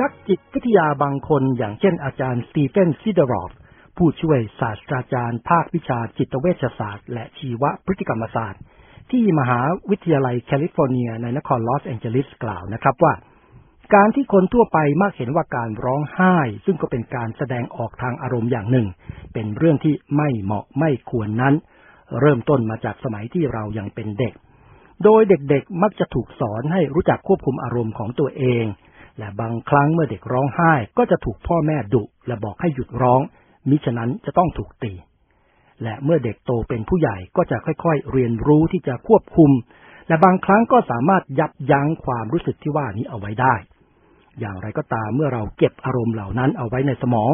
นักจิตวิทยาบางคนอย่างเช่นอาจารย์สตีเฟนซิดรอฟผู้ช่วยศาสตราจารย์ภาควิชาจิตเวชศาสตร์ และชีวพฤติกรรมศาสตร์ ที่มหาวิทยาลัยแคลิฟอร์เนียในนครลอสแอนเจลิสกล่าวนะครับว่า การที่คนทั่วไปมักเห็นว่าการร้องไห้ ซึ่งก็เป็นการแสดงออกทางอารมณ์อย่างหนึ่ง เป็นเรื่องที่ไม่เหมาะไม่ควรนั้น เริ่มต้นมาจากสมัยที่เรายังเป็นเด็ก โดยเด็กๆมักจะถูกสอนให้รู้จักควบคุมอารมณ์ของตัวเอง และบางครั้งเมื่อเด็กร้องไห้ก็จะถูกพ่อแม่ดุและบอกให้หยุดร้อง มิฉะนั้นจะต้องถูกตี และเมื่อเด็กโตเป็นผู้ใหญ่ก็จะค่อยๆ เรียนรู้ที่จะควบคุม และบางครั้งก็สามารถยับยั้งความรู้สึกที่ว่านี้เอาไว้ได้ อย่างไรก็ตามเมื่อเราเก็บอารมณ์เหล่านั้นเอาไว้ในสมอง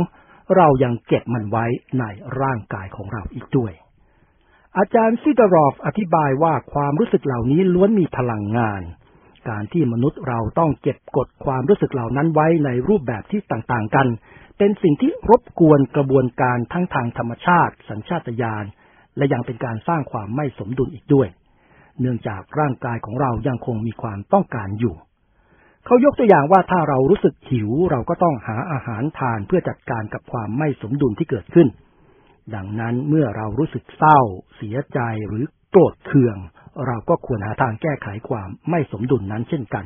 เรายังเก็บมันไว้ในร่างกายของเราอีกด้วย อาจารย์ซิดารอฟอธิบายว่าความรู้สึกเหล่านี้ล้วนมีพลังงาน การที่มนุษย์เราต้องเก็บกดความรู้สึกเหล่านั้นไว้ในรูปแบบที่ต่างๆกัน เป็นสิ่งที่รบกวนกระบวนการทั้งทางธรรมชาติ สัญชาตญาณและยังเป็นการสร้างความไม่สมดุลอีกด้วย เนื่องจากร่างกายของเรายังคงมีความต้องการอยู่ เขายกตัวอย่างว่าถ้าเรารู้สึกหิวเราก็ต้องหาอาหารทานเพื่อจัดการกับความไม่สมดุลที่เกิดขึ้น ดังนั้นเมื่อเรารู้สึกเศร้า เสียใจหรือโกรธเคือง เราก็ควรหาทางแก้ไขความไม่สมดุลนั้นเช่นกัน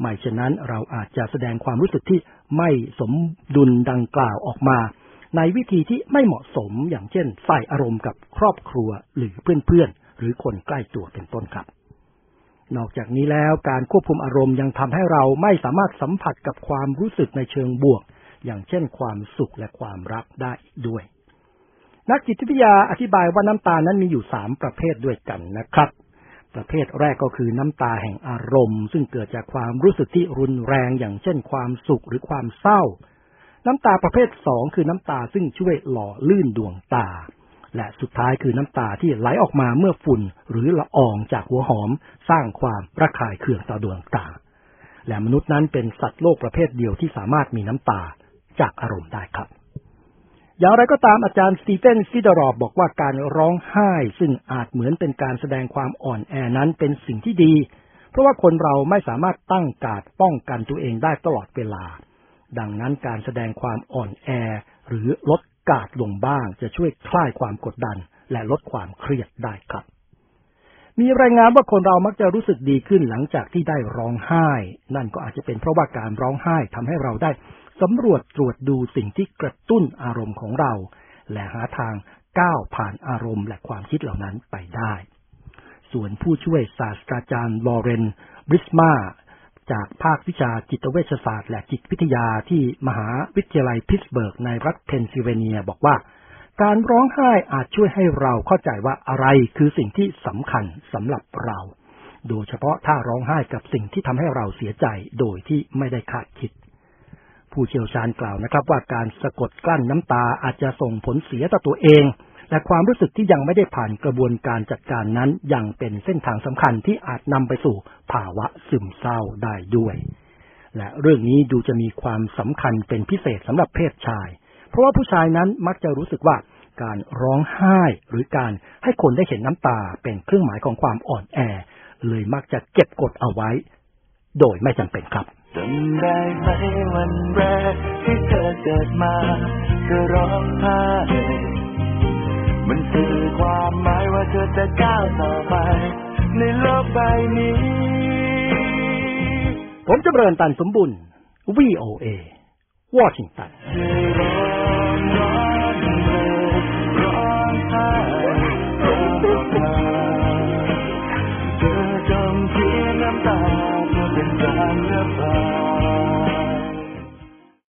ไม่เช่นนั้นเราอาจจะแสดงความรู้สึกที่ไม่สมดุลดังกล่าวออกมา ในวิธีที่ไม่เหมาะสมอย่างเช่น ใส่อารมณ์กับครอบครัวหรือเพื่อนๆ หรือคนใกล้ตัวเป็นต้นครับ นอกจากนี้แล้วการควบคุมอารมณ์ยังทำให้เราไม่สามารถสัมผัสกับความรู้สึกในเชิงบวก อย่างเช่น ความสุขและความรักได้ด้วย นักจิตวิทยาอธิบายว่าน้ำตานั้นมีอยู่สามประเภทด้วยกันนะครับ ประเภทแรกก็คือน้ำตาแห่งอารมณ์ ซึ่งเกิดจากความรู้สึกที่รุนแรงอย่างเช่นความสุขหรือความเศร้า น้ำตาประเภทสองคือน้ำตาซึ่งช่วยหล่อลื่นดวงตา และสุดท้ายคือน้ำตาที่ไหลออกมาเมื่อฝุ่นหรือละอองจากหัวหอม สร้างความระคายเคืองต่อดวงตา และมนุษย์นั้นเป็นสัตว์โลกประเภทเดียวที่สามารถมีน้ำตาจากอารมณ์ได้ครับ อย่างไรก็ตามอาจารย์สตีเฟนซิดารอบบอกว่าการร้องไห้ ซึ่งอาจเหมือนเป็นการแสดงความอ่อนแอนั้นเป็นสิ่งที่ดี เพราะว่าคนเราไม่สามารถตั้งการป้องกันตัวเองได้ตลอดเวลา ดังนั้นการแสดงความอ่อนแอ หรือลดกาดลงบ้างจะช่วยคลายความกดดัน และลดความเครียดได้ครับมีรายงานว่าคนเรามักจะรู้สึกดีขึ้นหลังจากที่ได้ร้องไห้ นั่นก็อาจจะเป็นเพราะว่าการร้องไห้ทำให้เราได้สำรวจตรวจดูสิ่งที่กระตุ้นอารมณ์ของเรา และหาทางก้าวผ่านอารมณ์และความคิดเหล่านั้นไปได้ ส่วนผู้ช่วยศาสตราจารย์ลอเรนบริสมาจากภาควิชาจิตเวชศาสตร์และจิตวิทยาที่มหาวิทยาลัยพิตสเบิร์กในรัฐเพนซิลเวเนียบอกว่า การร้องไห้อาจช่วยให้เราเข้าใจว่าอะไรคือสิ่งที่สำคัญสำหรับเรา โดยเฉพาะถ้าร้องไห้กับสิ่งที่ทำให้เราเสียใจโดยที่ไม่ได้คาดคิด ผู้เชี่ยวชาญกล่าวนะครับ ว่าการสะกดกลั้นน้ำตาอาจจะส่งผลเสียต่อตัวเอง และความรู้สึกที่ยังไม่ได้ผ่านกระบวนการจัดการนั้นยังเป็นเส้นทางสำคัญที่อาจนำไปสู่ภาวะซึมเศร้าได้ด้วย และเรื่องนี้ดูจะมีความสำคัญเป็นพิเศษสำหรับเพศชาย เพราะว่าผู้ชายนั้นมักจะรู้สึกว่าการร้องไห้หรือการให้คนได้เห็นน้ำตาเป็นเครื่องหมายของความอ่อนแอ เลยมักจะเก็บกดเอาไว้ โดยไม่จำเป็นครับ จำได้ไหมวันแรกที่เธอเกิดมาก็ร้องไห้มันสื่อความหมายว่าเธอจะก้าวต่อไป ในโลกใบนี้ ผมจะเริญตันสมบุญ VOA วอชิงตัน